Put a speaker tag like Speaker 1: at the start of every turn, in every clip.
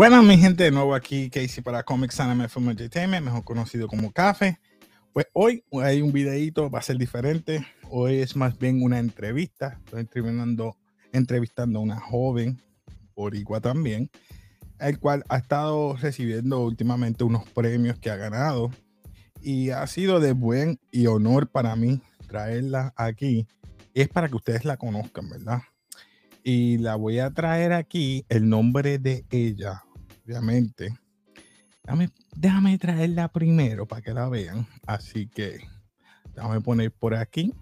Speaker 1: Buenas, mi gente, de nuevo aquí Casey para Comics Anime Film Entertainment, mejor conocido como Café. Pues hoy hay un videito, va a ser diferente. Hoy es más bien una entrevista. Estoy entrevistando, entrevistando a una joven, boricua también, el cual ha estado recibiendo últimamente unos premios que ha ganado. Y ha sido de buen y honor para mí traerla aquí. Es para que ustedes la conozcan, ¿verdad? y la voy a traer aquí el nombre de ella, obviamente. Déjame, déjame traerla primero para que la vean. Así que déjame poner por aquí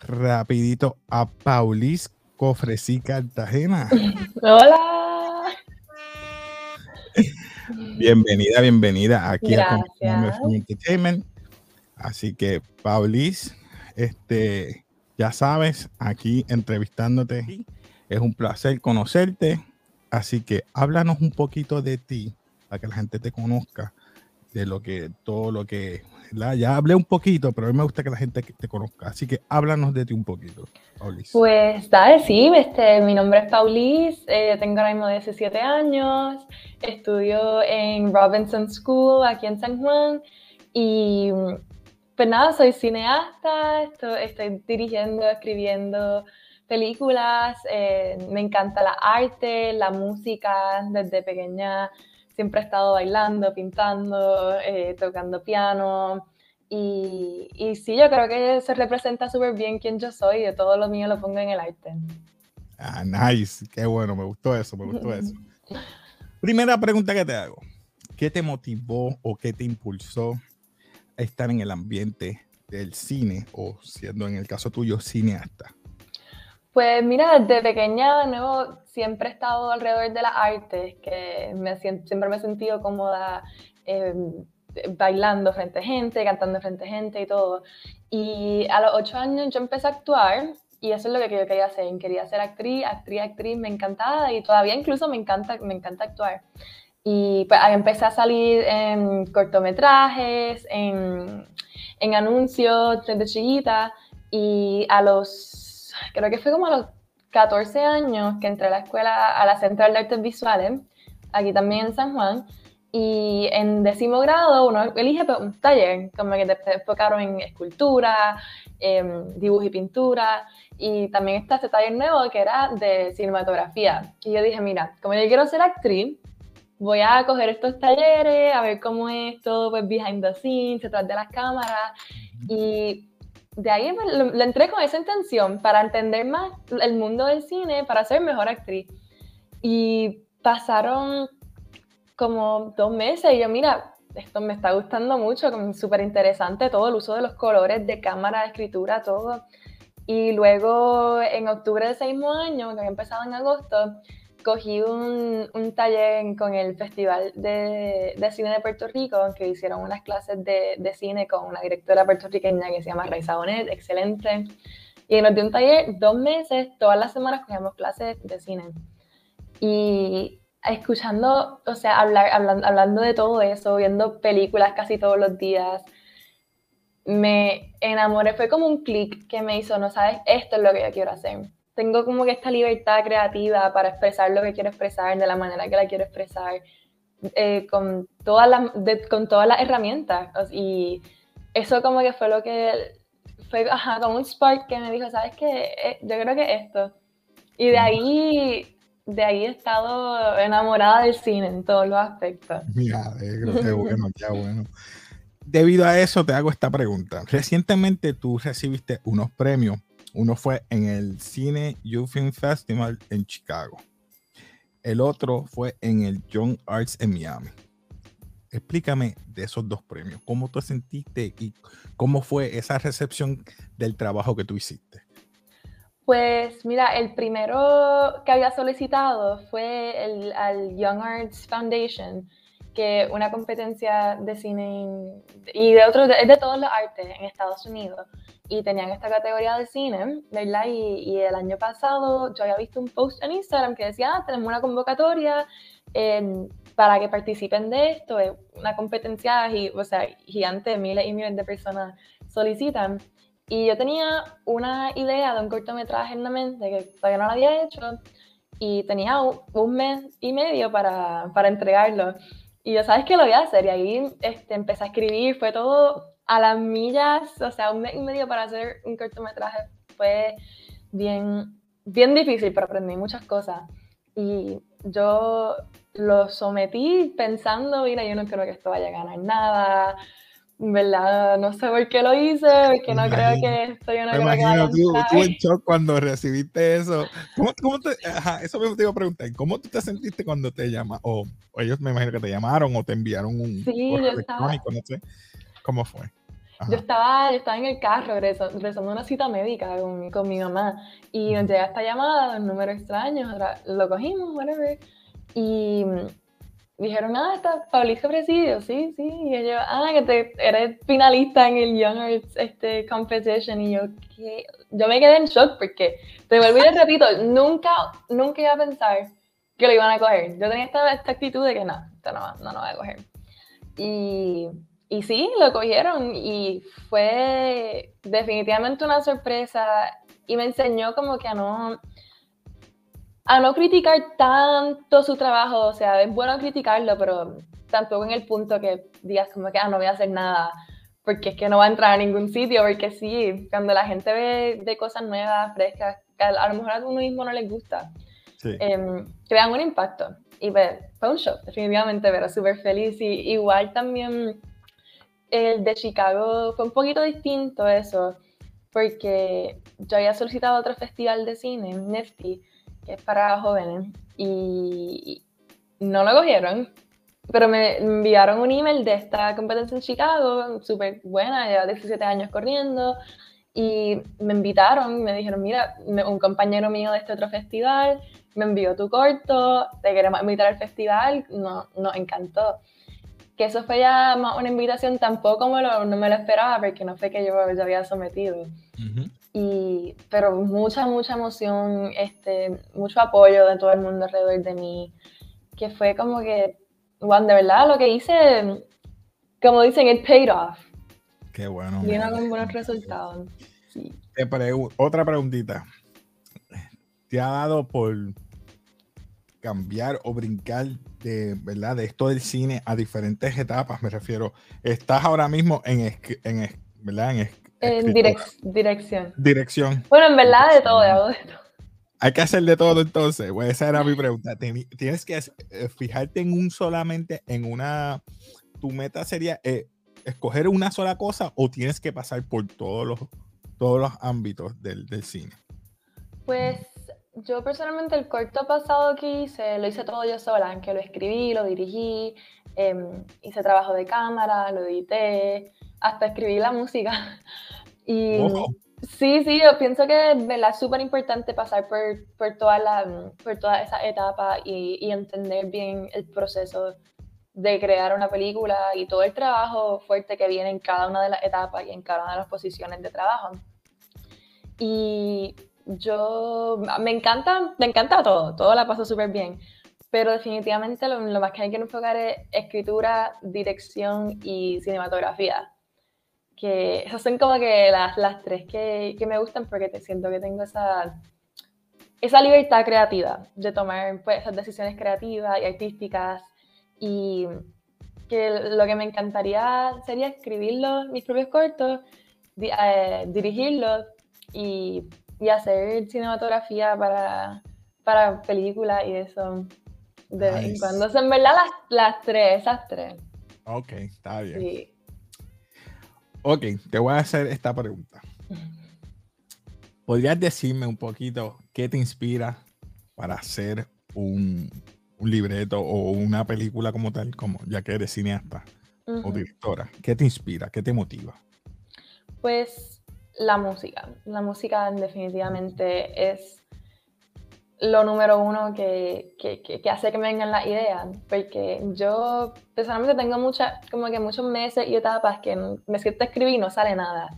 Speaker 1: rapidito a Paulis Cofresí Cartagena.
Speaker 2: Hola.
Speaker 1: Bienvenida, bienvenida aquí a Entertainment. Así que, Paulis, este, ya sabes, aquí entrevistándote. Es un placer conocerte. Así que háblanos un poquito de ti para que la gente te conozca, de lo que, todo lo que, ya hablé un poquito, pero a mí me gusta que la gente te conozca. Así que háblanos de ti un poquito,
Speaker 2: Paulis. Pues dale, sí, este, mi nombre es Paulis, eh, tengo ahora mismo 17 años, estudio en Robinson School aquí en San Juan y pues nada, soy cineasta, estoy, dirigiendo, escribiendo películas, eh, me encanta la arte, la música, desde pequeña siempre he estado bailando, pintando, eh, tocando piano. Y, y, sí, yo creo que se representa súper bien quién yo soy, y todo lo mío lo pongo en el arte.
Speaker 1: Ah, nice, qué bueno, me gustó eso, me gustó eso. Primera pregunta que te hago, ¿qué te motivó o qué te impulsó estar en el ambiente del cine o siendo en el caso tuyo cineasta?
Speaker 2: Pues mira, desde pequeña de nuevo siempre he estado alrededor de las artes, que me, siempre me he sentido cómoda em, bailando frente a gente, cantando frente a gente y todo. Y a los ocho años yo empecé a actuar y eso es lo que yo quería hacer. Quería ser actriz, actriz, actriz, me encantaba y todavía incluso me encanta, me encanta actuar. Y pues empecé a salir en cortometrajes, en, en anuncios desde chiquita. Y a los, creo que fue como a los 14 años que entré a la escuela, a la Central de Artes Visuales, aquí también en San Juan. Y en décimo grado uno elige pues, un taller, como que te enfocaron en escultura, dibujo y pintura. Y también está este taller nuevo que era de cinematografía. Y yo dije, mira, como yo quiero ser actriz, voy a coger estos talleres, a ver cómo es todo, pues, behind the scenes, detrás de las cámaras. Y de ahí pues, lo, entré con esa intención, para entender más el mundo del cine, para ser mejor actriz. Y pasaron como dos meses y yo, mira, esto me está gustando mucho, súper interesante todo el uso de los colores, de cámara, de escritura, todo. Y luego en octubre de ese mismo año, que había empezado en agosto, cogí un, un, taller con el Festival de, de, Cine de Puerto Rico, que hicieron unas clases de, de, cine con una directora puertorriqueña que se llama Raiza Bonet, excelente. Y nos dio un taller dos meses, todas las semanas cogíamos clases de cine. Y escuchando, o sea, hablar, hablando, hablando de todo eso, viendo películas casi todos los días, me enamoré, fue como un clic que me hizo, no sabes, esto es lo que yo quiero hacer tengo como que esta libertad creativa para expresar lo que quiero expresar de la manera que la quiero expresar, eh, con, todas las, con todas las herramientas. Y eso como que fue lo que fue como un spark que me dijo, ¿sabes qué? Eh, yo creo que esto. Y de ahí, de ahí he estado enamorada del cine en todos los aspectos.
Speaker 1: Mira, qué bueno, qué bueno. Debido a eso te hago esta pregunta. Recientemente tú recibiste unos premios uno fue en el Cine Youth Film Festival en Chicago. El otro fue en el Young Arts en Miami. Explícame de esos dos premios. ¿Cómo te sentiste y cómo fue esa recepción del trabajo que tú hiciste?
Speaker 2: Pues mira, el primero que había solicitado fue el al Young Arts Foundation, que una competencia de cine y de otros, es de todos los artes en Estados Unidos y tenían esta categoría de cine, ¿verdad? Y, y, el año pasado yo había visto un post en Instagram que decía, ah, tenemos una convocatoria para que participen de esto, es una competencia o sea, gigante, miles y miles de personas solicitan. Y yo tenía una idea de un cortometraje en la mente que todavía no lo había hecho y tenía un, mes y medio para, para, entregarlo. Y yo, ¿sabes qué lo voy a hacer? Y ahí este, empecé a escribir, fue todo a las millas, o sea, un mes y medio para hacer un cortometraje fue bien, bien difícil, pero aprendí muchas cosas. Y yo lo sometí pensando, mira, yo no creo que esto vaya a ganar nada, ¿verdad? No sé por qué lo hice, porque no creo que esto yo no creo imagino,
Speaker 1: tú, tú, en shock cuando recibiste eso. ¿Cómo, cómo te, ajá, eso me te iba a preguntar, ¿cómo tú te sentiste cuando te llaman? O, ellos me imagino que te llamaron o te enviaron un
Speaker 2: sí, correo electrónico,
Speaker 1: no sé. ¿Cómo fue?
Speaker 2: Yo estaba, yo estaba en el carro rezando una cita médica con, con mi mamá. Y nos llega esta llamada, un número extraño, lo cogimos, whatever, y dijeron, ah, está Pablito Presidio, sí, sí, y yo, ah, que te, eres finalista en el Young Arts este, Competition, y yo, ¿qué? yo me quedé en shock porque, te vuelvo y te repito, nunca, nunca iba a pensar que lo iban a coger. Yo tenía esta, esta actitud de que no, esto no, no, no va a coger. Y y sí, lo cogieron y fue definitivamente una sorpresa y me enseñó como que a no, a no criticar tanto su trabajo, o sea, es bueno criticarlo, pero tampoco en el punto que digas como que, ah, no voy a hacer nada, porque es que no va a entrar a ningún sitio, porque sí, cuando la gente ve de cosas nuevas, frescas, que a, lo mejor a uno mismo no les gusta, em, crean un impacto. Y pues, fue un shock, definitivamente, pero súper feliz y igual también el de Chicago fue un poquito distinto eso, porque yo había solicitado otro festival de cine, Nifty, que es para jóvenes, y no lo cogieron, pero me enviaron un email de esta competencia en Chicago, súper buena, lleva 17 años corriendo, y me invitaron, me dijeron, mira, un compañero mío de este otro festival me envió tu corto, te queremos invitar al festival, no, nos encantó que eso fue ya más una invitación, tampoco me lo, no me lo esperaba porque no fue que yo ya había sometido. y, pero mucha, mucha emoción, este, mucho apoyo de todo el mundo alrededor de mí, que fue como que, bueno, de verdad lo que hice, como dicen, it paid off.
Speaker 1: Qué bueno.
Speaker 2: Vino con buenos resultados. Sí.
Speaker 1: otra preguntita. ¿Te ha dado por cambiar o brincar de, ¿verdad? de esto del cine a diferentes etapas, me refiero. Estás ahora mismo en, en, ¿verdad?
Speaker 2: en, dirección.
Speaker 1: Dirección.
Speaker 2: Bueno, en verdad de todo, de todo.
Speaker 1: Hay que hacer de todo entonces. Pues esa era mi pregunta. Tienes que eh, fijarte en un solamente, en una, tu meta sería eh, escoger una sola cosa o tienes que pasar por todos los, todos los ámbitos del, del cine.
Speaker 2: Pues yo personalmente el corto pasado que hice lo hice todo yo sola, que lo escribí, lo dirigí, em, hice trabajo de cámara, lo edité, hasta escribí la música. Y sí, sí, yo pienso que es súper importante pasar por, por, toda la, por toda esa etapa y, y entender bien el proceso de crear una película y todo el trabajo fuerte que viene en cada una de las etapas y en cada una de las posiciones de trabajo. Y yo me encanta, me encanta todo, todo la paso súper bien, pero definitivamente lo, más que hay que enfocar es escritura, dirección y cinematografía. Que esas son como que las, las tres que, que, me gustan porque te siento que tengo esa, esa libertad creativa de tomar pues, esas decisiones creativas y artísticas y que lo que me encantaría sería escribirlos, mis propios cortos, eh, dirigirlos y y hacer cinematografía para, para películas y eso de vez en cuando. O en verdad las, las, tres, esas tres.
Speaker 1: Ok, está bien. Sí. Ok, te voy a hacer esta pregunta. ¿Podrías decirme un poquito qué te inspira para hacer un, un libreto o una película como tal, como ya que eres cineasta o directora? ¿Qué te inspira? ¿Qué te motiva?
Speaker 2: Pues la música. La música definitivamente es lo número uno que, hace que me vengan las ideas, porque yo personalmente tengo muchas, como que muchos meses y etapas que me siento a escribir y no sale nada.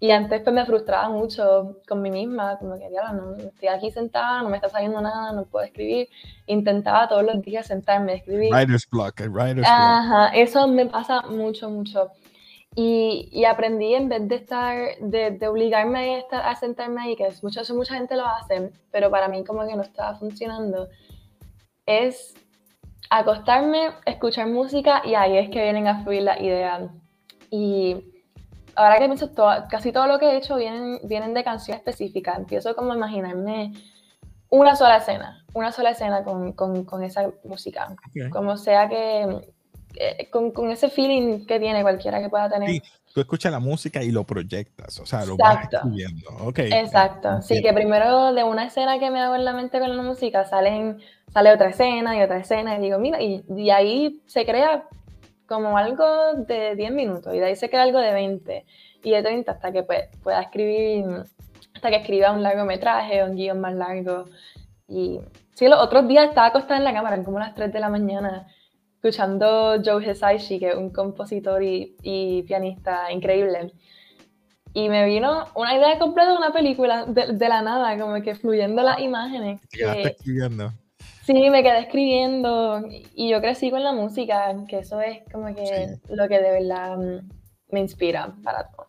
Speaker 2: Y antes pues me frustraba mucho con mí misma, como que, ya no, estoy aquí sentada, no me está saliendo nada, no puedo escribir. Intentaba todos los días sentarme a escribir.
Speaker 1: Writer's block, writer's
Speaker 2: Ajá, eso me pasa mucho, mucho. Y, aprendí en vez de estar, de, obligarme a, sentarme ahí, que es mucha, mucha gente lo hace, pero para mí como que no estaba funcionando, es acostarme, escuchar música y ahí es que vienen a fluir las ideas. Y ahora que pienso, todo, casi todo lo que he hecho vienen, vienen de canciones específicas. Empiezo como a imaginarme una sola escena, una sola escena con, con, con esa música. Como sea que, con, con, ese feeling que tiene cualquiera que pueda tener. Sí,
Speaker 1: tú escuchas la música y lo proyectas, o sea, lo vas escribiendo. Okay.
Speaker 2: Exacto, sí, que primero de una escena que me hago en la mente con la música salen, sale otra escena y otra escena y digo, mira, y, y ahí se crea como algo de 10 minutos y de ahí se crea algo de 20 y de 30 hasta que pues, pueda escribir, hasta que escriba un largometraje, un guion más largo. Y sí, los otros días estaba acostada en la cámara, como las 3 de la mañana, escuchando Joe Hisaishi, que es un compositor y, y, pianista increíble. Y me vino una idea completa de una película de, de la nada, como que fluyendo las imágenes.
Speaker 1: ¿Te quedaste escribiendo?
Speaker 2: Sí, me quedé escribiendo y yo crecí con la música, que eso es como que lo que de verdad mm, me inspira para todo.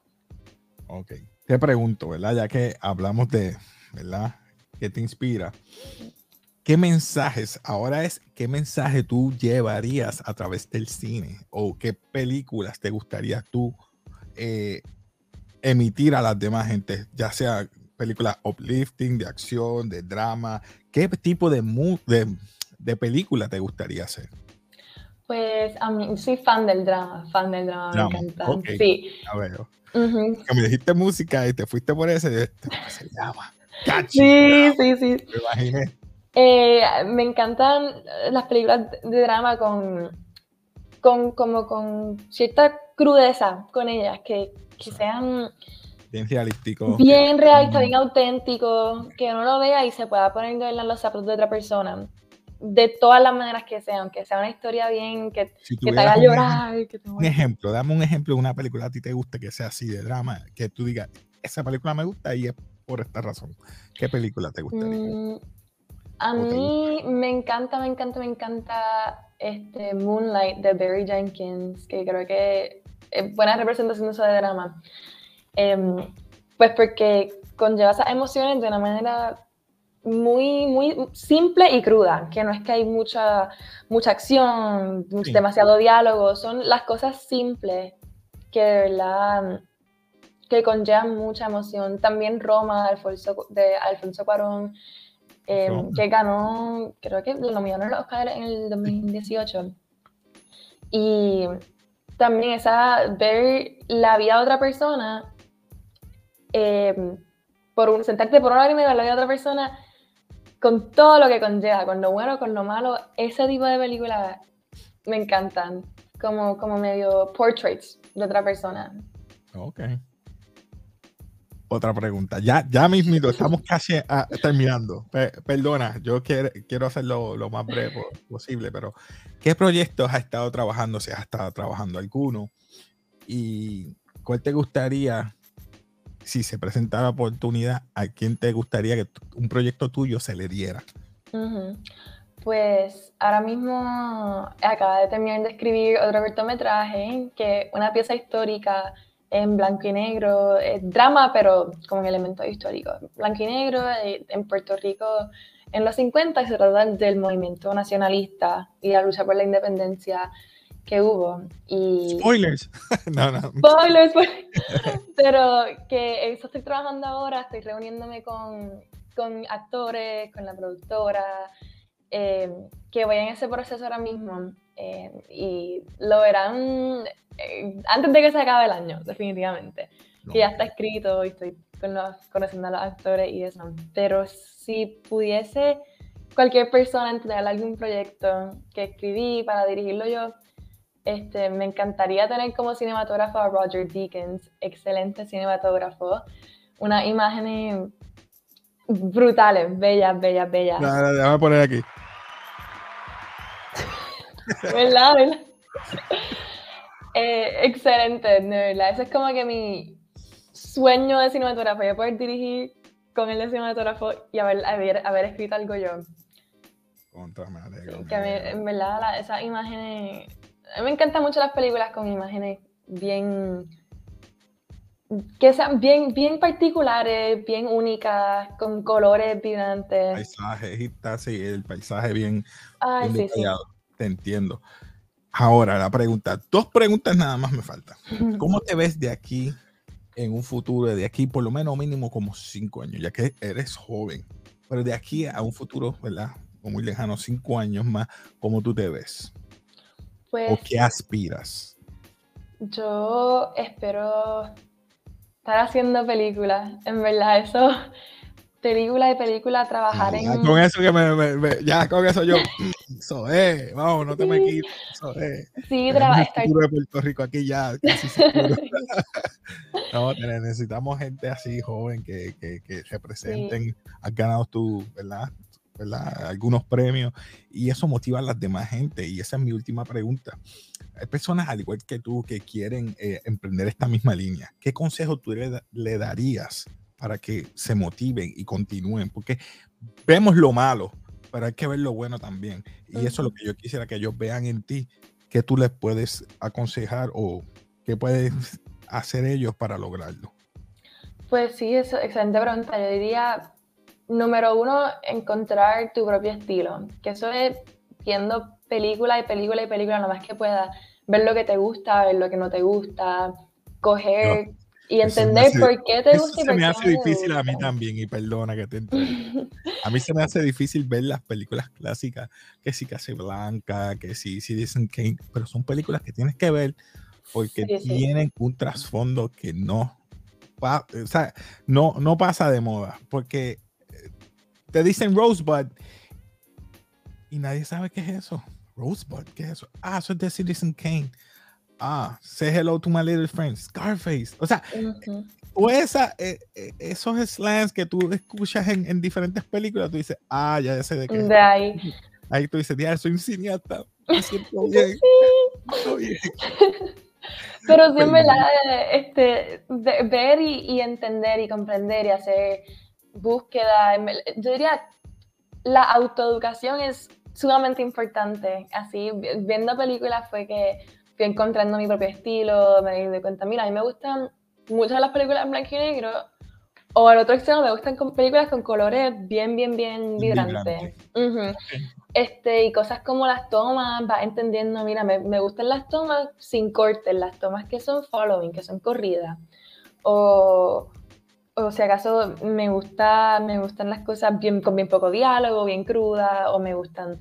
Speaker 1: Ok, te pregunto, ¿verdad? Ya que hablamos de, ¿verdad? ¿Qué te inspira? ¿Qué mensajes, ahora es, qué mensaje tú llevarías a través del cine? ¿O qué películas te gustaría tú eh, emitir a las demás gente? Ya sea películas uplifting, de acción, de drama, ¿Qué tipo de, de, de película te gustaría hacer?
Speaker 2: Pues a mí soy fan del drama, fan del drama, me encanta. Sí.
Speaker 1: A ver, me dijiste música y te fuiste por ese, este, se llama?
Speaker 2: sí, sí, sí. Me imaginé. Eh, me encantan las películas de drama con, con, como con cierta crudeza con ellas, que, que sean
Speaker 1: bien realístico.
Speaker 2: Bien realista, bien auténtico, que uno lo vea y se pueda poner en los zapatos de otra persona. De todas las maneras que sea, aunque sea una historia bien, que, te haga llorar.
Speaker 1: Un, ejemplo, dame un ejemplo de una película a ti te guste que sea así de drama, que tú digas, esa película me gusta y es por esta razón. ¿Qué película te gustaría? Mm,
Speaker 2: a mí me encanta, me encanta, me encanta este Moonlight de Barry Jenkins, que creo que es buena representación de eso de drama. Em, pues porque conlleva esas emociones de una manera muy, muy simple y cruda, que no es que hay mucha, mucha acción, demasiado diálogo, son las cosas simples que de verdad que conllevan mucha emoción. También Roma de Alfonso, de Alfonso Cuarón, em, que ganó, creo que lo nominaron a los Oscar en el 2018. Y también esa, ver la vida de otra persona eh, por un, sentarte por una hora y media de otra persona con todo lo que conlleva, con lo bueno, con lo malo, ese tipo de películas me encantan, como, como medio portraits de otra persona.
Speaker 1: Ok. Otra pregunta. Ya, ya mismito, estamos casi terminando. perdona, yo quiero, quiero hacerlo lo más breve posible, pero ¿qué proyectos has estado trabajando? Si has estado trabajando alguno. ¿Y cuál te gustaría si se presenta la oportunidad, ¿a quién te gustaría que un proyecto tuyo se le diera?
Speaker 2: Pues ahora mismo acaba de terminar de escribir otro cortometraje, que es una pieza histórica en blanco y negro, es drama, pero con elementos históricos. Blanco y negro eh, en Puerto Rico en los 50 se trata del movimiento nacionalista y la lucha por la independencia que hubo. Y...
Speaker 1: Spoilers. no, no.
Speaker 2: Spoilers. Pues. Pero que eso estoy trabajando ahora, estoy reuniéndome con, con actores, con la productora, eh, que voy en ese proceso ahora mismo. Eh, y lo verán eh, antes de que se acabe el año, definitivamente. Que ya está escrito y estoy con los, conociendo a los actores y eso. Pero si pudiese cualquier persona entregar algún proyecto que escribí para dirigirlo yo, este, me encantaría tener como cinematógrafo a Roger Deakins, excelente cinematógrafo. Unas imágenes brutales, bellas, bellas, bellas.
Speaker 1: Déjame poner aquí.
Speaker 2: ¿Verdad? ¿verdad? Eh, excelente, de verdad. Ese es como que mi sueño de cinematógrafo, yo poder dirigir con el de cinematógrafo y haber, haber, escrito algo yo.
Speaker 1: Contra, me
Speaker 2: que en verdad esas imágenes a mí me encantan mucho las películas con imágenes bien que sean bien, bien particulares, bien únicas, con colores vibrantes.
Speaker 1: Paisaje, sí, el paisaje bien,
Speaker 2: Ay, sí, sí.
Speaker 1: Te entiendo. Ahora, la pregunta, dos preguntas nada más me faltan. ¿Cómo te ves de aquí en un futuro, de aquí por lo menos mínimo como cinco años, ya que eres joven, pero de aquí a un futuro, ¿verdad? O muy lejano, cinco años más, ¿cómo tú te ves?
Speaker 2: Pues,
Speaker 1: ¿O qué aspiras?
Speaker 2: Yo espero estar haciendo películas, en verdad, eso película y película, trabajar
Speaker 1: ya,
Speaker 2: en...
Speaker 1: Con eso que me, ya con eso yo, eso es, vamos, no te me quites, eso es.
Speaker 2: Sí, trabajar.
Speaker 1: de Puerto Rico aquí ya, casi seguro. no, necesitamos gente así joven que, que, que representen, sí. has ganado tú, ¿verdad? ¿verdad? Algunos premios y eso motiva a las demás gente y esa es mi última pregunta. Hay personas al igual que tú que quieren eh, emprender esta misma línea. ¿Qué consejo tú le, le darías para que se motiven y continúen, porque vemos lo malo, pero hay que ver lo bueno también. Y eso es lo que yo quisiera que ellos vean en ti, que tú les puedes aconsejar o qué puedes hacer ellos para lograrlo.
Speaker 2: Pues sí, eso, excelente pregunta. Yo diría, número uno, encontrar tu propio estilo, que eso es viendo película y película y película, lo más que puedas, ver lo que te gusta, ver lo que no te gusta, coger y entender por qué te gusta.
Speaker 1: Eso se me hace difícil a mí también, y perdona que te entiendo. A mí se me hace difícil ver las películas clásicas, que sí Blanca, que sí Citizen Kane, pero son películas que tienes que ver porque tienen un trasfondo que no, o sea, no, no pasa de moda, porque eh, te dicen Rosebud y nadie sabe qué es eso. Rosebud, ¿qué es eso? Ah, eso es de Citizen Kane ah, say hello to my little friend, Scarface. O sea, o esa, eh, eh, esos slangs que tú escuchas en, en, diferentes películas, tú dices, ah, ya sé de qué.
Speaker 2: De ahí.
Speaker 1: Ahí tú dices, ya, soy un cineasta. Me siento bien.
Speaker 2: Sí. Pero sí, en verdad, este, ver y, y, entender y comprender y hacer búsqueda, yo diría, la autoeducación es sumamente importante. Así, viendo películas fue que fui encontrando mi propio estilo, me di cuenta, mira, a mí me gustan muchas de las películas en blanco y negro, o al otro extremo me gustan con películas con colores bien, bien, bien vibrantes. este, y cosas como las tomas, vas entendiendo, mira, me, me, gustan las tomas sin cortes, las tomas que son following, que son corridas. O, o si acaso me, gusta, me gustan las cosas bien, con bien poco diálogo, bien crudas, o me gustan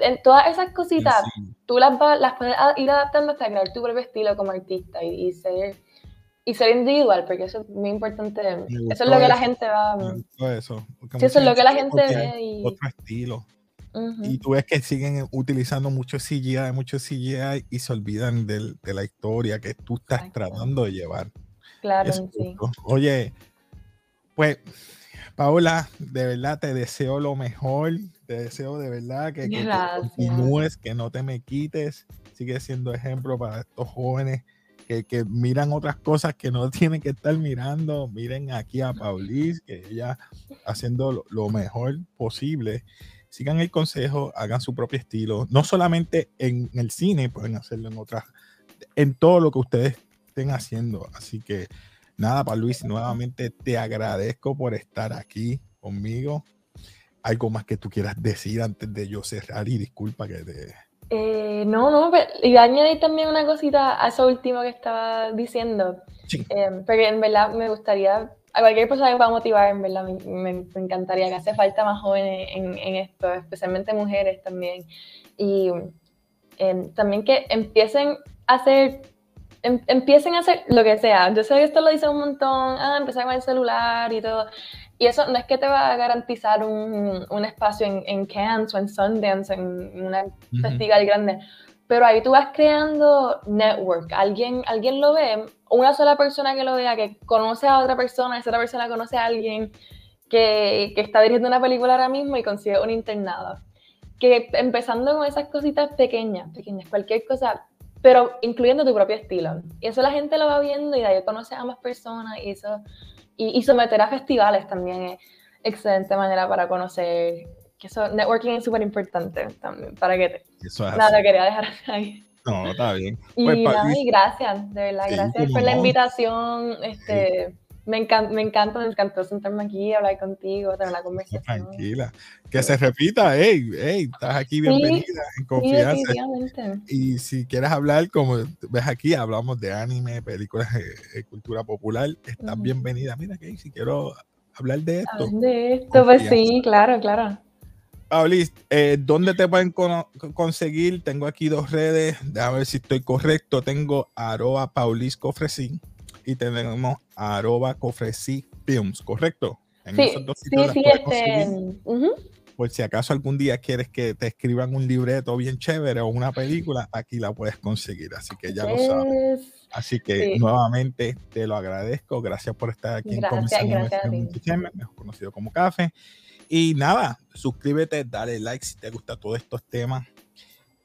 Speaker 2: en todas esas cositas, tú las, las puedes ir adaptando hasta crear tu propio estilo como artista y, ser, y ser individual, porque eso es muy importante. Eso es lo que la gente va.
Speaker 1: Eso,
Speaker 2: eso es lo que la gente ve. Y...
Speaker 1: Otro estilo. Y tú ves que siguen utilizando mucho CGI, mucho CGI y se olvidan de la historia que tú estás tratando de llevar.
Speaker 2: Claro, sí.
Speaker 1: Oye, pues Paola, de verdad te deseo lo mejor, te deseo de verdad que, continúes, que no te me quites, sigue siendo ejemplo para estos jóvenes que, que, miran otras cosas que no tienen que estar mirando, miren aquí a Paulis, que ella haciendo lo, lo mejor posible. Sigan el consejo, hagan su propio estilo, no solamente en el cine, pueden hacerlo en otras, en todo lo que ustedes estén haciendo. Así que Nada, para Luis, nuevamente te agradezco por estar aquí conmigo. ¿Algo más que tú quieras decir antes de yo cerrar? Y disculpa que te...
Speaker 2: Eh, no, no, pero, y añadir también una cosita a eso último que estaba diciendo.
Speaker 1: Sí.
Speaker 2: Eh, porque en verdad me gustaría, a cualquier persona que pueda motivar, en verdad me, me, encantaría que hace falta más jóvenes en, en esto, especialmente mujeres también. Y eh, también que empiecen a hacer Em, empiecen a hacer lo que sea. Yo sé que esto lo dice un montón, ah, empezar con el celular y todo. Y eso no es que te va a garantizar un, un espacio en, en, Cannes o en Sundance, en una festival grande, pero ahí tú vas creando network. Alguien, alguien lo ve, una sola persona que lo vea, que conoce a otra persona, esa otra persona conoce a alguien que, que está dirigiendo una película ahora mismo y consigue un internado. Que empezando con esas cositas pequeñas, pequeñas, cualquier cosa, pero incluyendo tu propio estilo. Y eso la gente lo va viendo y de ahí conoce a más personas y eso, y, y someter a festivales también es excelente manera para conocer, que eso, networking es súper importante también, para que te...
Speaker 1: Eso es
Speaker 2: Nada, quería dejar ahí.
Speaker 1: No, está bien.
Speaker 2: Y,
Speaker 1: Pues,
Speaker 2: y gracias, de verdad,
Speaker 1: Sí,
Speaker 2: gracias por la invitación. Este, me, encanta, me encanta, me encantó sentarme aquí, hablar contigo, tener una conversación.
Speaker 1: tranquila. Que se repita, hey, hey, estás aquí bienvenida, en
Speaker 2: Sí,
Speaker 1: confianza.
Speaker 2: definitivamente.
Speaker 1: Y si quieres hablar, como ves aquí, hablamos de anime, películas de, cultura popular, estás bienvenida. Mira, que si quiero hablar de esto.
Speaker 2: Hablar de esto, pues sí, claro, claro.
Speaker 1: Paulis, eh, ¿dónde te pueden conseguir? Tengo aquí dos redes, déjame ver si estoy correcto. Tengo arroba Paulis Cofresí y tenemos arroba Cofresí Films, ¿correcto? En
Speaker 2: Sí,
Speaker 1: esos dos
Speaker 2: sí,
Speaker 1: sitios las
Speaker 2: sí,
Speaker 1: puedes
Speaker 2: este.
Speaker 1: conseguir.
Speaker 2: ujú,
Speaker 1: Por si acaso algún día quieres que te escriban un libreto bien chévere o una película, aquí la puedes conseguir. Así que ya lo sabes. Así que
Speaker 2: Sí.
Speaker 1: nuevamente te lo agradezco. Gracias por estar aquí
Speaker 2: Gracias,
Speaker 1: en. Entertainment, mejor conocido como Café. Y nada, suscríbete, dale like si te gustan todos estos temas.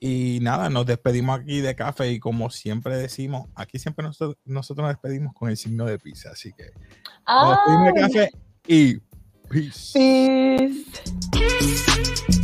Speaker 1: Y nada, nos despedimos aquí de café y como siempre decimos, aquí siempre nosotros, nosotros nos despedimos con el signo de pizza, así que nos despedimos café y peace.
Speaker 2: peace.